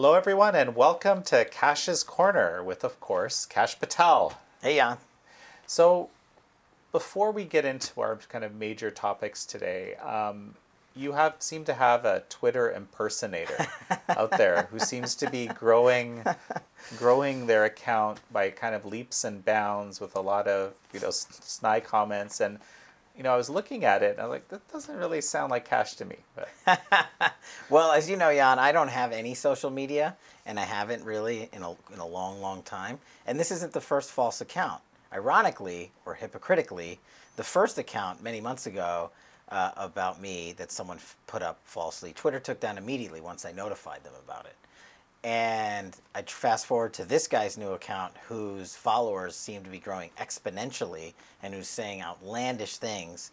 Hello, everyone, and welcome to Kash's Corner with, of course, Kash Patel. Hey, Jan. So, before we get into our kind of major topics today, um, you have seem to have a Twitter impersonator out there who seems to be growing, growing their account by kind of leaps and bounds with a lot of you know snide comments and. You know, I was looking at it and I was like, that doesn't really sound like Kash to me. Well, as you know, Jan, I don't have any social media, and I haven't really in a, in a long, long time. And this isn't the first false account. Ironically, or hypocritically, the first account many months ago uh, about me that someone f- put up falsely, Twitter took down immediately once I notified them about it. And I fast forward to this guy's new account whose followers seem to be growing exponentially and who's saying outlandish things,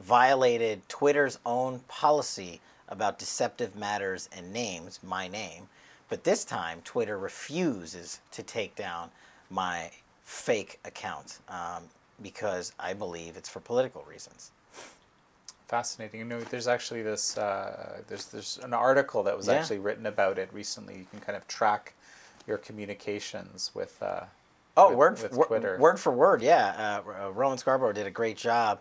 violated Twitter's own policy about deceptive matters and names, my name. But this time, Twitter refuses to take down my fake account um, because I believe it's for political reasons. Fascinating. You know, there's actually this. Uh, there's there's an article that was Yeah. actually written about it recently. You can kind of track your communications with. Uh, Oh, with, word, with Twitter. word for word, yeah. Uh, uh, Rowan Scarborough did a great job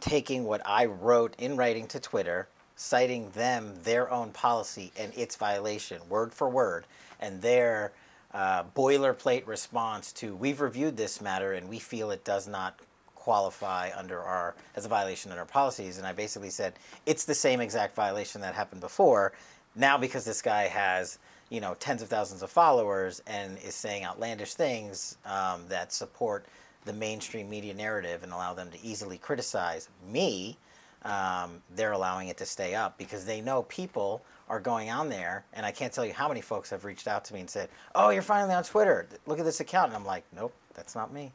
taking what I wrote in writing to Twitter, citing them their own policy and its violation, word for word, and their uh, boilerplate response to "We've reviewed this matter and we feel it does not qualify under our as a violation under our policies." And I basically said it's the same exact violation that happened before. Now, because this guy has you know tens of thousands of followers and is saying outlandish things um, that support the mainstream media narrative and allow them to easily criticize me, um, they're allowing it to stay up because they know people are going on there. And I can't tell you how many folks have reached out to me and said, "Oh, you're finally on Twitter. Look at this account." And I'm like, "Nope, that's not me."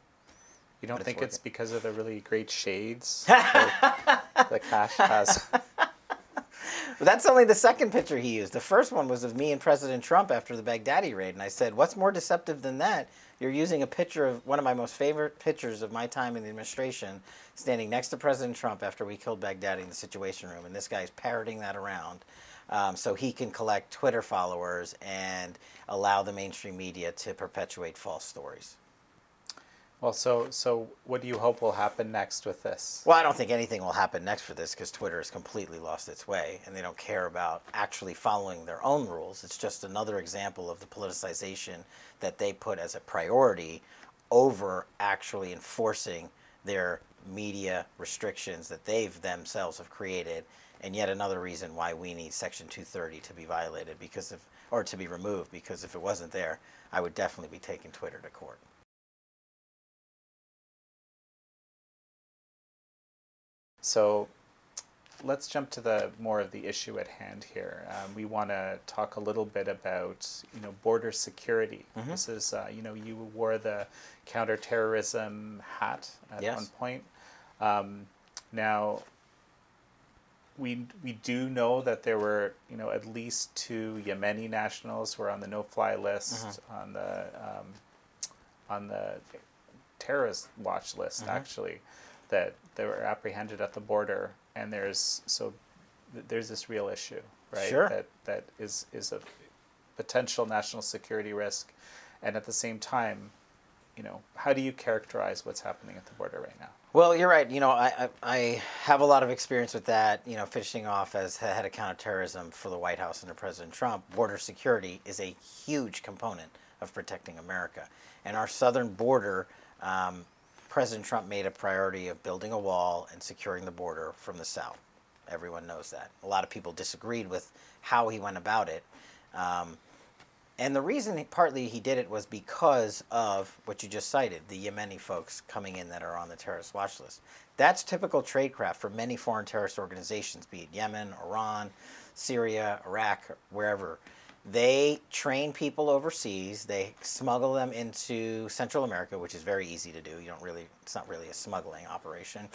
You don't but it's think it's because of the really great shades that Kash has? But that's only the second picture he used. The first one was of me and President Trump after the Baghdadi raid, and I said, "What's more deceptive than that? You're using a picture of one of my most favorite pictures of my time in the administration, standing next to President Trump after we killed Baghdadi in the Situation Room, and this guy's parroting that around." Um, so he can collect Twitter followers and allow the mainstream media to perpetuate false stories. Well, so so what do you hope will happen next with this? Well, I don't think anything will happen next for this because Twitter has completely lost its way and they don't care about actually following their own rules. It's just another example of the politicization that they put as a priority over actually enforcing their media restrictions that they've themselves have created. And yet another reason why we need Section 230 to be violated because if, or to be removed because if it wasn't there, I would definitely be taking Twitter to court. So let's jump to the more of the issue at hand here. Um, we want to talk a little bit about you know border security. Mm-hmm. This is uh, you know you wore the counterterrorism hat at Yes. one point. Um, now we we do know that there were you know at least two Yemeni nationals who were on the no-fly list Mm-hmm. on the um, on the terrorist watch list Mm-hmm. actually that they were apprehended at the border and there's so there's this real issue right Sure. that that is is a potential national security risk and at the same time you know how do you characterize what's happening at the border right now Well, you're right. You know, I, I, I have a lot of experience with that. You know, finishing off as head of counterterrorism for the White House under President Trump, border security is a huge component of protecting America. And our southern border, um, President Trump made a priority of building a wall and securing the border from the south. Everyone knows that. A lot of people disagreed with how he went about it. Um, and the reason, partly, he did it was because of what you just cited the Yemeni folks coming in that are on the terrorist watch list. That's typical tradecraft for many foreign terrorist organizations, be it Yemen, Iran, Syria, Iraq, wherever. They train people overseas, they smuggle them into Central America, which is very easy to do. You don't really, it's not really a smuggling operation.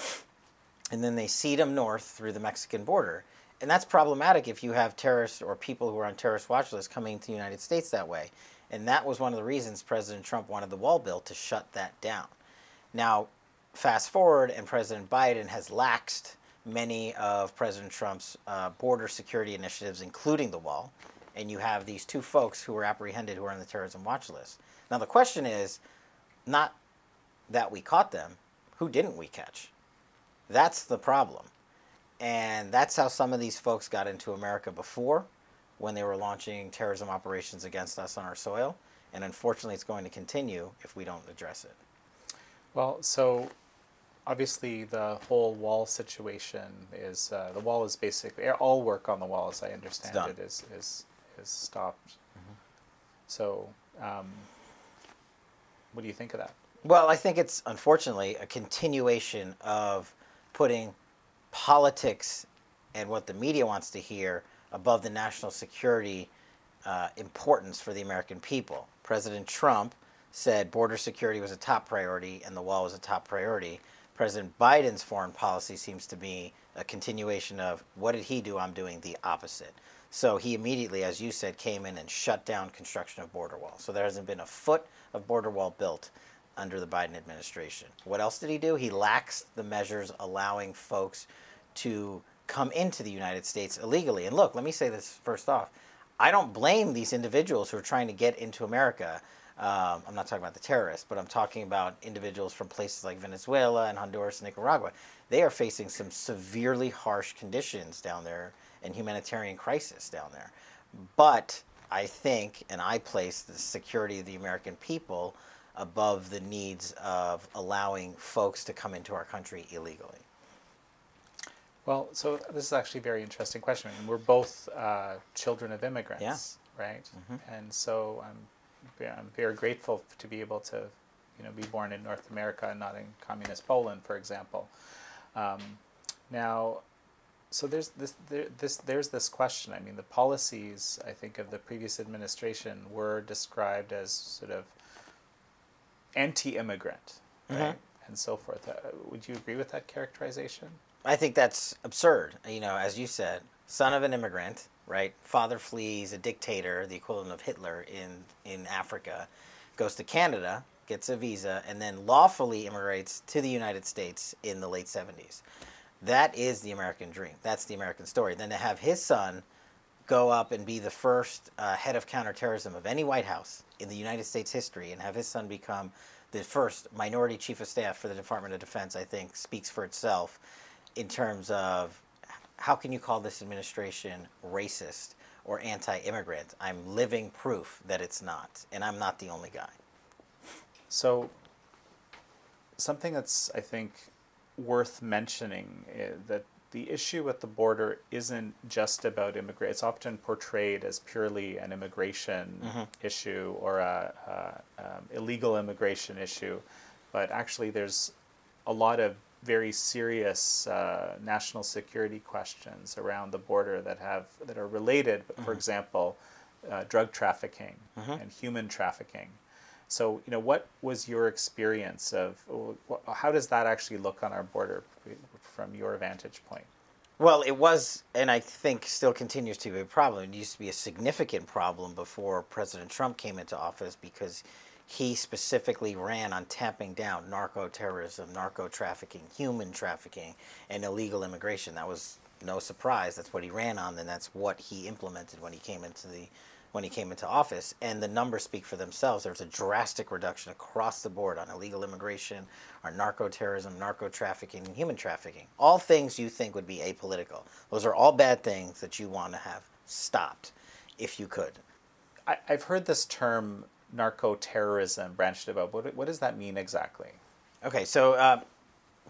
And then they seed them north through the Mexican border. And that's problematic if you have terrorists or people who are on terrorist watch lists coming to the United States that way. And that was one of the reasons President Trump wanted the wall bill to shut that down. Now, fast forward, and President Biden has laxed many of President Trump's uh, border security initiatives, including the wall. And you have these two folks who were apprehended who are on the terrorism watch list. Now the question is not that we caught them, who didn't we catch? That's the problem. And that's how some of these folks got into America before when they were launching terrorism operations against us on our soil. And unfortunately, it's going to continue if we don't address it. Well, so obviously the whole wall situation is uh, the wall is basically all work on the wall, as I understand it, is is is stopped. So, um, what do you think of that? Well, I think it's unfortunately a continuation of putting politics and what the media wants to hear above the national security uh, importance for the American people. President Trump said border security was a top priority and the wall was a top priority. President Biden's foreign policy seems to be a continuation of what did he do? I'm doing the opposite. So he immediately, as you said, came in and shut down construction of border wall. So there hasn't been a foot of border wall built under the Biden administration. What else did he do? He laxed the measures allowing folks to come into the United States illegally. And look, let me say this first off. I don't blame these individuals who are trying to get into America. Um, I'm not talking about the terrorists, but I'm talking about individuals from places like Venezuela and Honduras and Nicaragua. They are facing some severely harsh conditions down there and humanitarian crisis down there. But I think, and I place the security of the American people above the needs of allowing folks to come into our country illegally. Well, so this is actually a very interesting question. Mean, we're both uh, children of immigrants, Yeah. right? And so I'm, I'm very grateful to be able to, you know, be born in North America and not in communist Poland, for example. Um, now, so there's this, there, this, there's this question. I mean, the policies I think of the previous administration were described as sort of anti-immigrant, right, and so forth. Uh, would you agree with that characterization? I think that's absurd. You know, as you said, son of an immigrant, right? Father flees a dictator, the equivalent of Hitler in in Africa, goes to Canada, gets a visa, and then lawfully immigrates to the United States in the late 70s. That is the American dream. That's the American story. Then to have his son go up and be the first uh, head of counterterrorism of any White House in the United States history and have his son become the first minority chief of staff for the Department of Defense, I think speaks for itself in terms of how can you call this administration racist or anti immigrant? I'm living proof that it's not, and I'm not the only guy. So, something that's I think worth mentioning that the issue at the border isn't just about immigration. It's often portrayed as purely an immigration issue or a, a um, illegal immigration issue, but actually there's a lot of very serious uh, national security questions around the border that have that are related. For example, uh, drug trafficking and human trafficking. So, you know, what was your experience of how does that actually look on our border from your vantage point? Well, it was, and I think still continues to be a problem. It used to be a significant problem before President Trump came into office because he specifically ran on tamping down narco terrorism, narco trafficking, human trafficking, and illegal immigration. That was no surprise. That's what he ran on, and that's what he implemented when he came into the when he came into office. And the numbers speak for themselves. There's a drastic reduction across the board on illegal immigration, on narco terrorism, narco trafficking, and human trafficking. All things you think would be apolitical. Those are all bad things that you want to have stopped, if you could. I, I've heard this term narco terrorism branched about. What, what does that mean exactly? Okay, so uh,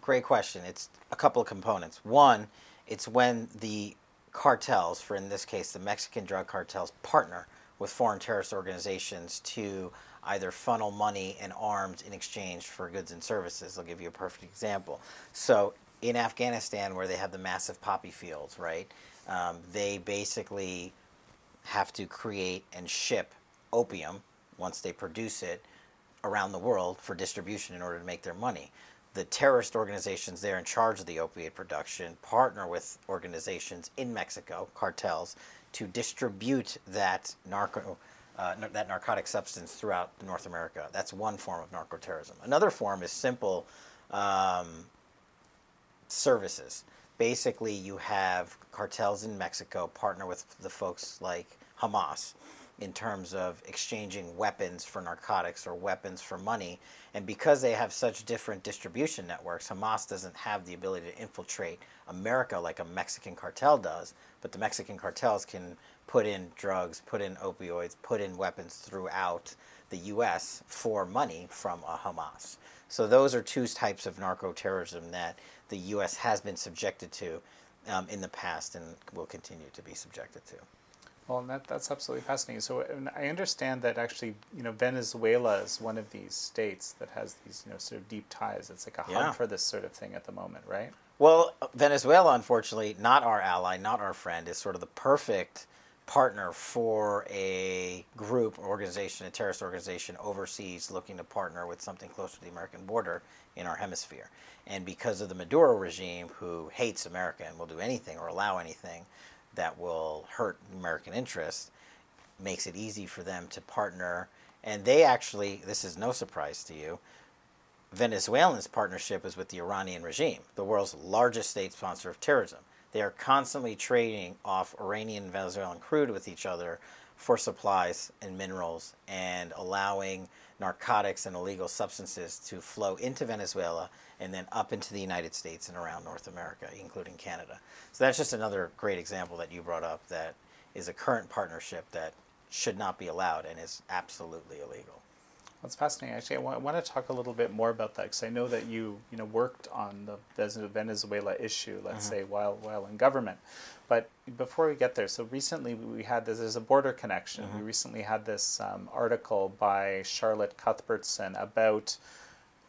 great question. It's a couple of components. One, it's when the cartels, for in this case the Mexican drug cartels, partner with foreign terrorist organizations to either funnel money and arms in exchange for goods and services. I'll give you a perfect example. So in Afghanistan, where they have the massive poppy fields, right? Um, they basically have to create and ship opium once they produce it around the world for distribution in order to make their money. The terrorist organizations there in charge of the opiate production partner with organizations in Mexico, cartels, to distribute that narco, uh, that narcotic substance throughout North America. That's one form of narcoterrorism. Another form is simple um, services. Basically, you have cartels in Mexico partner with the folks like Hamas in terms of exchanging weapons for narcotics or weapons for money. And because they have such different distribution networks, Hamas doesn't have the ability to infiltrate America like a Mexican cartel does. But the Mexican cartels can put in drugs, put in opioids, put in weapons throughout the U.S. for money from a Hamas. So those are two types of narco terrorism that the U.S. has been subjected to um, in the past and will continue to be subjected to. Well, and that, that's absolutely fascinating. So and I understand that actually, you know, Venezuela is one of these states that has these, you know, sort of deep ties. It's like a Yeah. hub for this sort of thing at the moment, right? Well, Venezuela, unfortunately, not our ally, not our friend, is sort of the perfect partner for a group, organization, a terrorist organization overseas looking to partner with something close to the American border in our hemisphere. And because of the Maduro regime, who hates America and will do anything or allow anything that will hurt American interests, makes it easy for them to partner. And they actually, this is no surprise to you, Venezuelan's partnership is with the Iranian regime, the world's largest state sponsor of terrorism. They are constantly trading off Iranian and Venezuelan crude with each other for supplies and minerals and allowing narcotics and illegal substances to flow into Venezuela and then up into the United States and around North America, including Canada. So that's just another great example that you brought up that is a current partnership that should not be allowed and is absolutely illegal. That's fascinating. Actually, I want, I want to talk a little bit more about that because I know that you, you know, worked on the Venezuela issue, let's mm-hmm. say, while while in government. But before we get there, so recently we had this. There's a border connection. We mm-hmm. recently had this um, article by Charlotte Cuthbertson about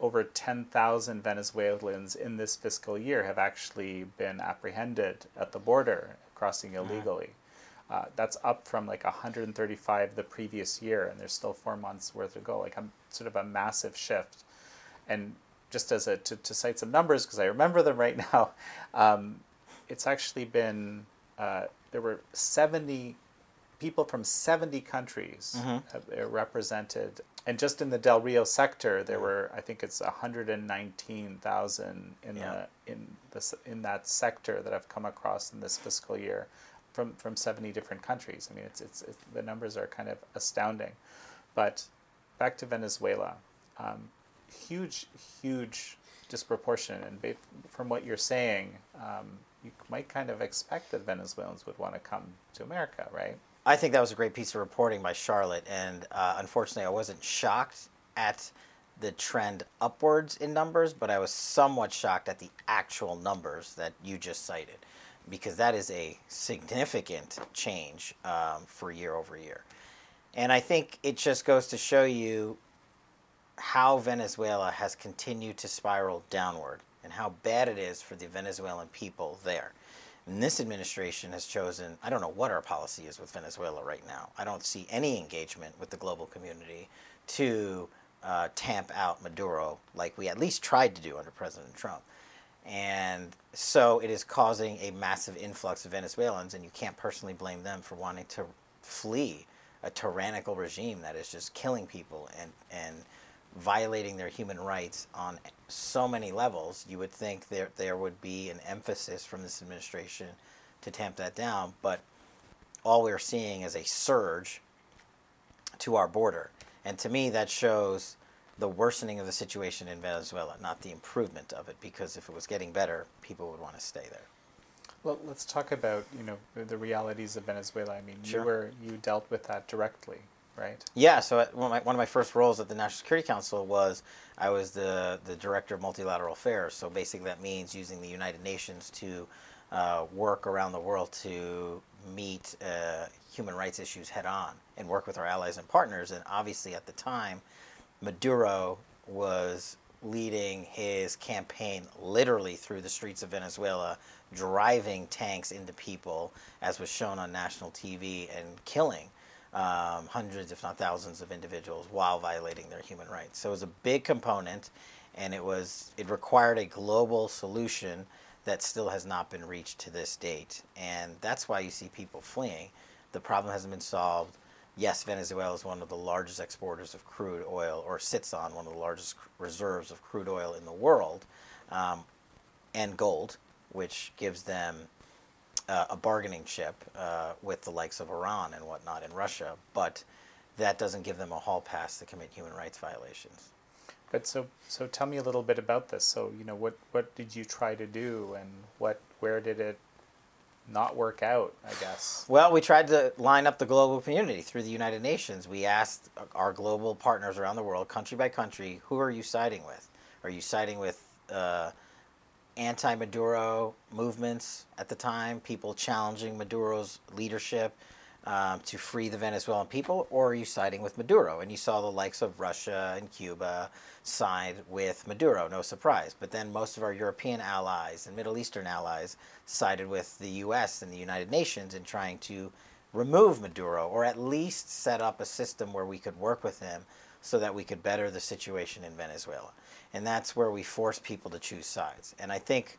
over 10,000 Venezuelans in this fiscal year have actually been apprehended at the border crossing mm-hmm. illegally. Uh, that's up from like 135 the previous year, and there's still four months worth to go. Like a sort of a massive shift. And just as a to, to cite some numbers because I remember them right now, um, it's actually been uh, there were 70 people from 70 countries have, uh, represented, and just in the Del Rio sector, there were I think it's 119,000 in Yeah. the in this in that sector that I've come across in this fiscal year, from from 70 different countries. I mean, it's it's, it's the numbers are kind of astounding, but back to Venezuela, um, huge huge disproportion, and from what you're saying. Um, you might kind of expect that Venezuelans would want to come to America, right? I think that was a great piece of reporting by Charlotte, and uh, unfortunately, I wasn't shocked at the trend upwards in numbers, but I was somewhat shocked at the actual numbers that you just cited, because that is a significant change um, for year over year. And I think it just goes to show you how Venezuela has continued to spiral downward and how bad it is for the Venezuelan people there. And this administration has chosen, I don't know what our policy is with Venezuela right now. I don't see any engagement with the global community to uh, tamp out Maduro like we at least tried to do under President Trump. And so it is causing a massive influx of Venezuelans, and you can't personally blame them for wanting to flee a tyrannical regime that is just killing people and, and violating their human rights on so many levels, you would think there there would be an emphasis from this administration to tamp that down. But all we're seeing is a surge to our border, and to me that shows the worsening of the situation in Venezuela, not the improvement of it. Because if it was getting better, people would want to stay there. Well, let's talk about you know the- realities of Venezuela. I mean, Sure. you were you dealt with that directly, right? Yeah, so at- one of, my, one of my first roles at the National Security Council was I was the, the director of multilateral affairs. So basically, that means using the United Nations to uh, work around the world to meet uh, human rights issues head on and work with our allies and partners. And obviously, at the time, Maduro was leading his campaign literally through the streets of Venezuela, driving tanks into people, as was shown on national TV, and killing um, hundreds, if not thousands, of individuals while violating their human rights. So it was a big component, and it was it required a global solution that still has not been reached to this date, and that's why you see people fleeing. The problem hasn't been solved. Yes, Venezuela is one of the largest exporters of crude oil, or sits on one of the largest reserves of crude oil in the world, um, and gold, which gives them uh, a bargaining chip uh, with the likes of Iran and whatnot in Russia, but that doesn't give them a hall pass to commit human rights violations. But so so tell me a little bit about this. So you know what what did you try to do and what where did it not work out? I guess. Well, we tried to line up the global community through the United Nations. We asked our global partners around the world, country by country, who are you siding with? Are you siding with uh, anti Maduro movements at the time, people challenging Maduro's leadership um, to free the Venezuelan people, or are you siding with Maduro? And you saw the likes of Russia and Cuba side with Maduro, no surprise. But then most of our European allies and Middle Eastern allies sided with the U.S. and the United Nations in trying to remove Maduro, or at least set up a system where we could work with him so that we could better the situation in Venezuela. And that's where we force people to choose sides. And I think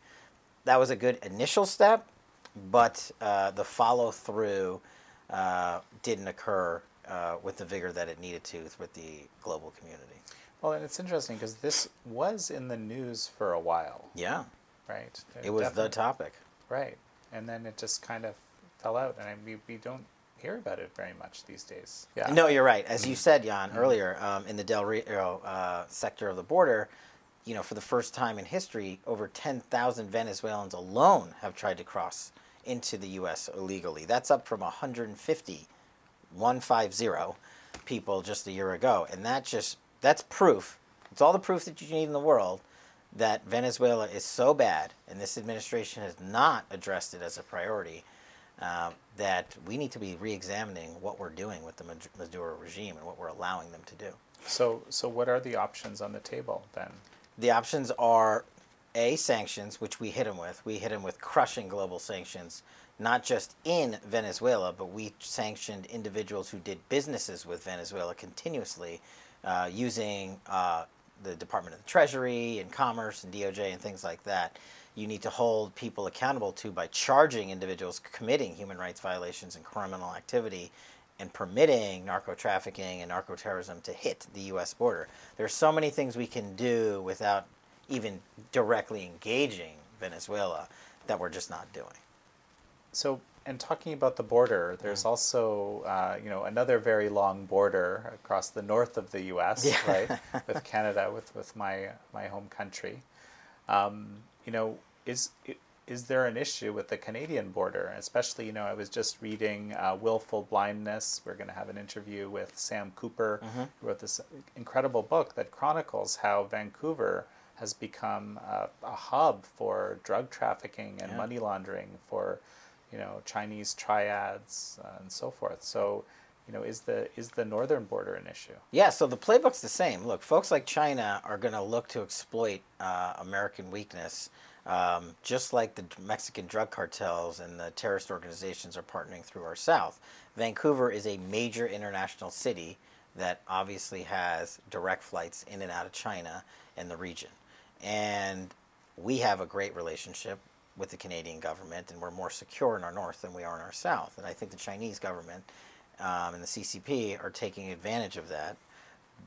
that was a good initial step, but uh, the follow through uh, didn't occur uh, with the vigor that it needed to with the global community. Well, and it's interesting because this was in the news for a while, Yeah, right? it was the topic. right, and then it just kind of fell out, and I, we we don't hear about it very much these days. Yeah. No, you're right. As you said, Jan, earlier, um, in the Del Rio uh, sector of the border, you know, for the first time in history, over 10,000 Venezuelans alone have tried to cross into the U.S. illegally. That's up from 150, 150 people just a year ago. And that just, that's proof. It's all the proof that you need in the world that Venezuela is so bad, and this administration has not addressed it as a priority, uh, that we need to be re-examining what we're doing with the Mad- Maduro regime and what we're allowing them to do. So so what are the options on the table then? The options are A, sanctions, which we hit them with. We hit them with crushing global sanctions, not just in Venezuela, but we sanctioned individuals who did businesses with Venezuela continuously uh, using uh, the Department of the Treasury and Commerce and DOJ and things like that. You need to hold people accountable to by charging individuals committing human rights violations and criminal activity and permitting narco trafficking and narco terrorism to hit the U.S. border. There's so many things we can do without even directly engaging Venezuela that we're just not doing. So, and talking about the border, there's also, uh, you know, another very long border across the north of the U.S., Yeah. right, with Canada, with, with my my home country. Um, you know, is is there an issue with the Canadian border? Especially, you know, I was just reading uh, "Willful Blindness." We're going to have an interview with Sam Cooper, who wrote this incredible book that chronicles how Vancouver has become a, a hub for drug trafficking and Yeah. money laundering for you know Chinese triads uh, and so forth. So, you know, is the is the northern border an issue? Yeah, so the playbook's the same. Look, folks like China are going to look to exploit uh, American weakness, um, just like the Mexican drug cartels and the terrorist organizations are partnering through our South. Vancouver is a major international city that obviously has direct flights in and out of China and the region. And we have a great relationship with the Canadian government, and we're more secure in our north than we are in our south. And I think the Chinese government um, and the CCP are taking advantage of that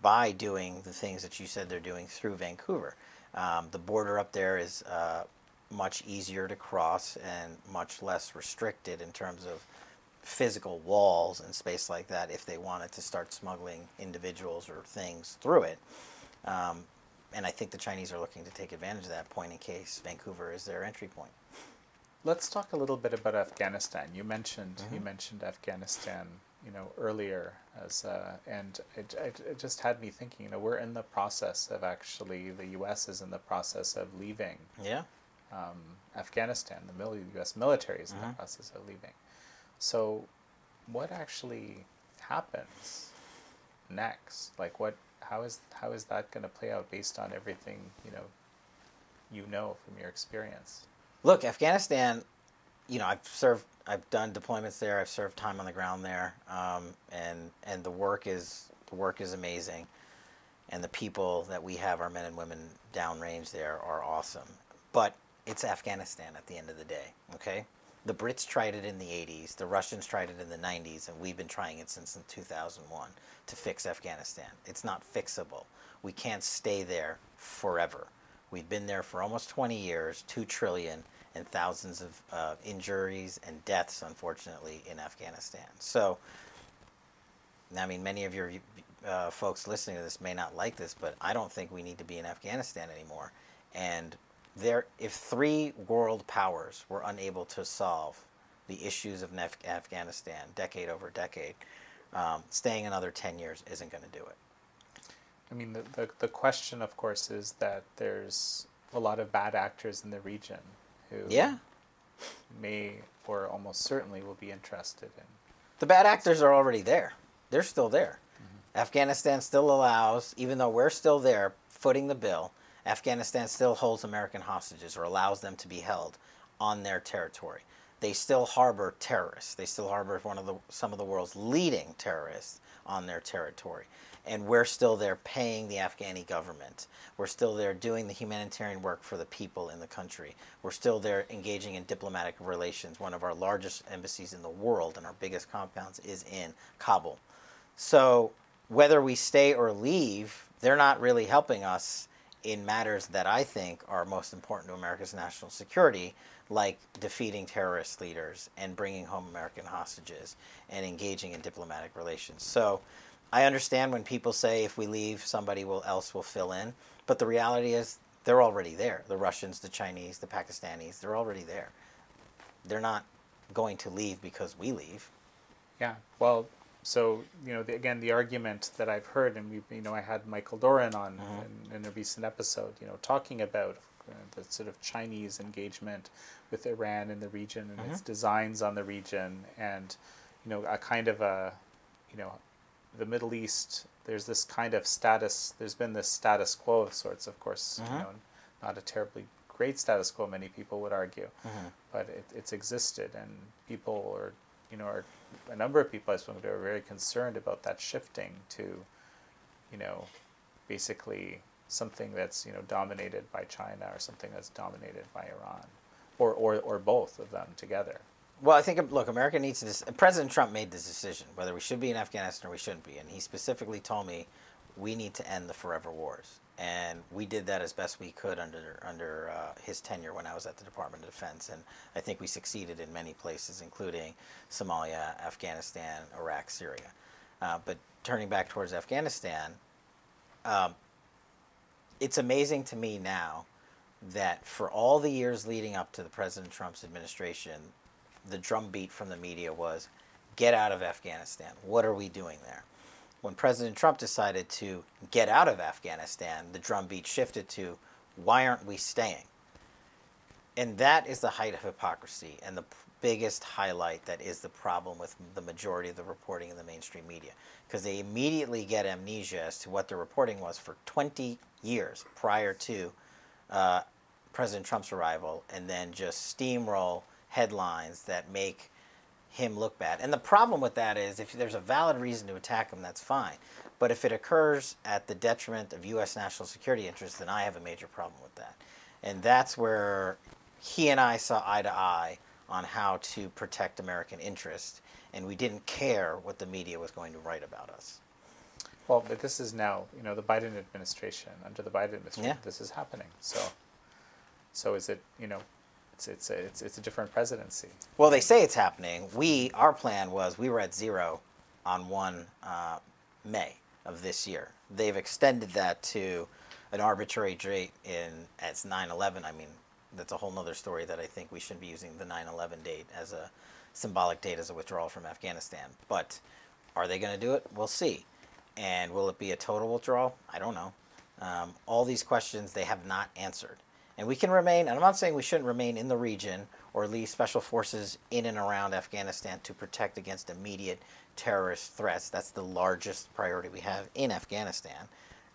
by doing the things that you said they're doing through Vancouver. Um, the border up there is uh, much easier to cross and much less restricted in terms of physical walls and space like that if they wanted to start smuggling individuals or things through it. Um, and I think the Chinese are looking to take advantage of that point in case Vancouver is their entry point. Let's talk a little bit about Afghanistan. You mentioned Mm-hmm. you mentioned Afghanistan, you know, earlier as uh, and it, it, it just had me thinking. You know, we're in the process of actually the U.S. is in the process of leaving Yeah. um, Afghanistan. The mil- U.S. military is in the Mhm. process of leaving. So, what actually happens next? Like, what? How is how is that going to play out based on everything you know? You know from your experience. Look, Afghanistan, you know, I've served, I've done deployments there. I've served time on the ground there, um, and and the work is the work is amazing, and the people that we have, our men and women downrange there, are awesome. But it's Afghanistan at the end of the day. Okay, the Brits tried it in the '80s, the Russians tried it in the '90s, and we've been trying it since 2001 to fix Afghanistan. It's not fixable. We can't stay there forever. We've been there for almost 20 years, 2 trillion, and thousands of uh, injuries and deaths, unfortunately, in Afghanistan. So, I mean, many of your uh, folks listening to this may not like this, but I don't think we need to be in Afghanistan anymore. And there, if three world powers were unable to solve the issues of Nef- Afghanistan decade over decade, um, staying another 10 years isn't going to do it. I mean, the, the, the question, of course, is that there's a lot of bad actors in the region who Yeah. may or almost certainly will be interested in. The bad actors are already there. They're still there. Afghanistan still allows, even though we're still there footing the bill, Afghanistan still holds American hostages or allows them to be held on their territory. They still harbor terrorists. They still harbor one of the some of the world's leading terrorists on their territory. And we're still there paying the Afghani government. We're still there doing the humanitarian work for the people in the country. We're still there engaging in diplomatic relations. One of our largest embassies in the world and our biggest compounds is in Kabul. So whether we stay or leave, they're not really helping us in matters that I think are most important to America's national security, like defeating terrorist leaders and bringing home American hostages and engaging in diplomatic relations. So I understand when people say if we leave, somebody will else will fill in, but the reality is they're already there. The Russians, the Chinese, the Pakistanis, they're already there. They're not going to leave because we leave. Yeah. Well, so you know, the, again, the argument that I've heard, and we, you know, I had Michael Doran on uh-huh. in, in a recent episode, you know, talking about uh, the sort of Chinese engagement with Iran in the region and uh-huh. its designs on the region, and you know, a kind of a, you know, the Middle East. There's this kind of status. There's been this status quo of sorts, of course. You uh-huh. know, not a terribly great status quo, many people would argue, but it, it's existed, and people are, you know, a number of people I spoke to are very concerned about that shifting to, you know, basically something that's you know dominated by China or something that's dominated by Iran, or or, or both of them together. Well, I think look, America needs to. dec- President Trump made this decision whether we should be in Afghanistan or we shouldn't be, and he specifically told me we need to end the forever wars, and we did that as best we could under under uh, his tenure when I was at the Department of Defense, and I think we succeeded in many places, including Somalia, Afghanistan, Iraq, Syria. Uh, but turning back towards Afghanistan, um, it's amazing to me now that for all the years leading up to the President Trump's administration, the drumbeat from the media was get out of Afghanistan. What are we doing there? When President Trump decided to get out of Afghanistan, the drumbeat shifted to why aren't we staying? And that is the height of hypocrisy and the biggest highlight that is the problem with the majority of the reporting in the mainstream media. Because they immediately get amnesia as to what the reporting was for 20 years prior to uh, President Trump's arrival and then just steamroll headlines that make him look bad. And the problem with that is if there's a valid reason to attack him, that's fine. But if it occurs at the detriment of U.S. national security interests, then I have a major problem with that. And that's where he and I saw eye to eye on how to protect American interests. And we didn't care what the media was going to write about us. Well, but this is now, you know, the Biden administration. Under the Biden administration, Yeah. this is happening. So, so is it? You know, it's it's a, it's it's a different presidency. Well, they say it's happening. We, our plan was we were at zero on 1 uh, May of this year. They've extended that to an arbitrary date in as 9/11. I mean, that's a whole nother story that I think we shouldn't be using the 9/11 date as a symbolic date as a withdrawal from Afghanistan. But are they going to do it? We'll see. And will it be a total withdrawal? I don't know. Um, all these questions they have not answered. And we can remain, and I'm not saying we shouldn't remain in the region or leave special forces in and around Afghanistan to protect against immediate terrorist threats. That's the largest priority we have in Afghanistan,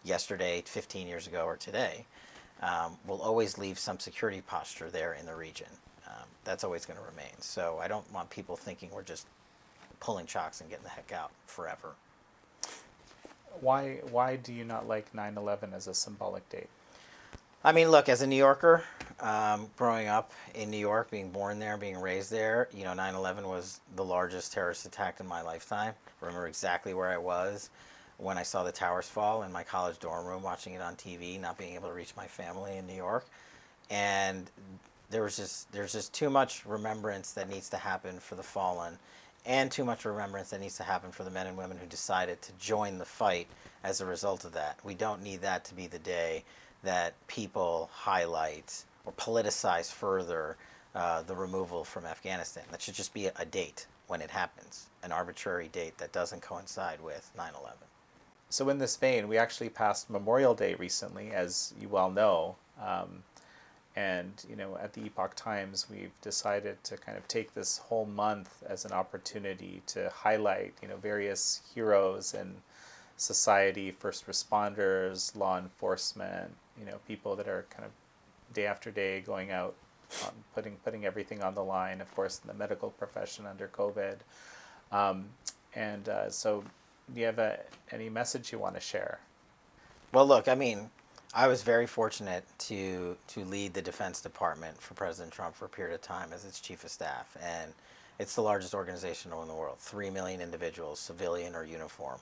yesterday, 15 years ago, or today. Um, we'll always leave some security posture there in the region. Um, that's always going to remain. So I don't want people thinking we're just pulling chocks and getting the heck out forever. Why why do you not like 9/11 as a symbolic date? I mean, look, as a New Yorker, um, growing up in New York, being born there, being raised there, you know, 9 11 was the largest terrorist attack in my lifetime. I remember exactly where I was when I saw the towers fall in my college dorm room, watching it on TV, not being able to reach my family in New York. And there was just there's just too much remembrance that needs to happen for the fallen, and too much remembrance that needs to happen for the men and women who decided to join the fight as a result of that. We don't need that to be the day that people highlight or politicize further uh, the removal from Afghanistan. That should just be a, date when it happens, an arbitrary date that doesn't coincide with 9 11. So, in this vein, we actually passed Memorial Day recently, as you well know. Um, and, you know, at the Epoch Times, we've decided to kind of take this whole month as an opportunity to highlight, you know, various heroes in society, first responders, law enforcement, you know, people that are kind of day after day going out, um, putting putting everything on the line. Of course, in the medical profession under COVID, um, and uh, so, do you have a, any message you want to share? Well, look, I mean, I was very fortunate to to lead the Defense Department for President Trump for a period of time as its chief of staff, and it's the largest organization in the world. Three million individuals, civilian or uniform,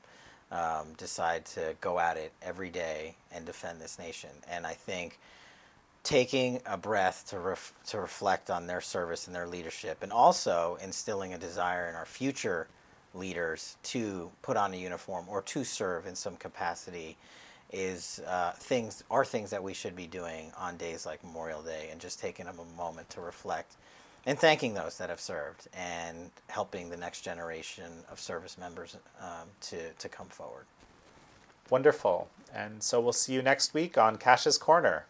um, decide to go at it every day and defend this nation. And I think taking a breath to ref, to reflect on their service and their leadership, and also instilling a desire in our future leaders to put on a uniform or to serve in some capacity is uh, things are things that we should be doing on days like Memorial Day and just taking a moment to reflect and thanking those that have served and helping the next generation of service members um, to, to come forward. Wonderful. And so we'll see you next week on Kash's Corner.